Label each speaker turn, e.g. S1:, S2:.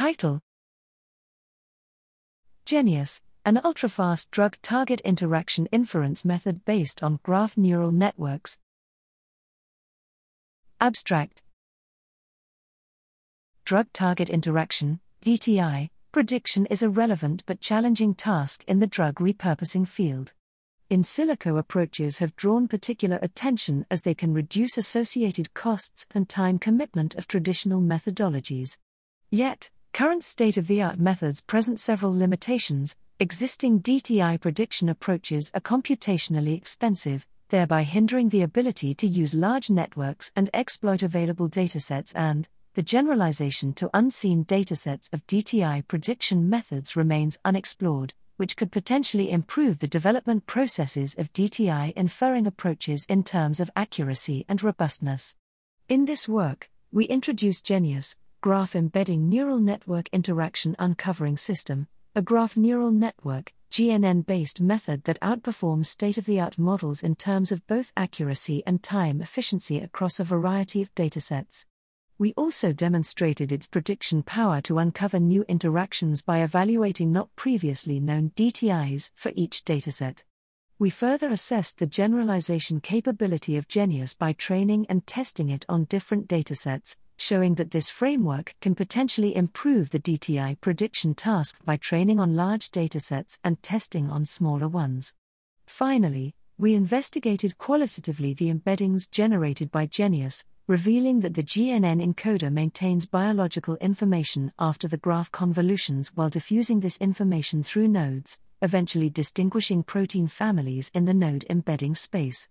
S1: Title GeNNius, an ultrafast drug target interaction inference method based on graph neural networks. Abstract Drug target interaction, DTI, prediction is a relevant but challenging task in the drug repurposing field. In silico approaches have drawn particular attention as they can reduce associated costs and time commitment of traditional methodologies. Yet, current state of the art methods present several limitations, existing DTI prediction approaches are computationally expensive, thereby hindering the ability to use large networks and exploit available datasets and the generalization to unseen datasets of DTI prediction methods remains unexplored, which could potentially improve the development processes of DTI inferring approaches in terms of accuracy and robustness. In this work, we introduce GeNNius, Graph Embedding Neural Network Interaction Uncovering System, a graph neural network, GNN based method that outperforms state of the art models in terms of both accuracy and time efficiency across a variety of datasets. We also demonstrated its prediction power to uncover new interactions by evaluating not previously known DTIs for each dataset. We further assessed the generalization capability of GeNNius by training and testing it on different datasets, showing that this framework can potentially improve the DTI prediction task by training on large datasets and testing on smaller ones. Finally, we investigated qualitatively the embeddings generated by GeNNius, revealing that the GNN encoder maintains biological information after the graph convolutions while diffusing this information through nodes, eventually distinguishing protein families in the node embedding space.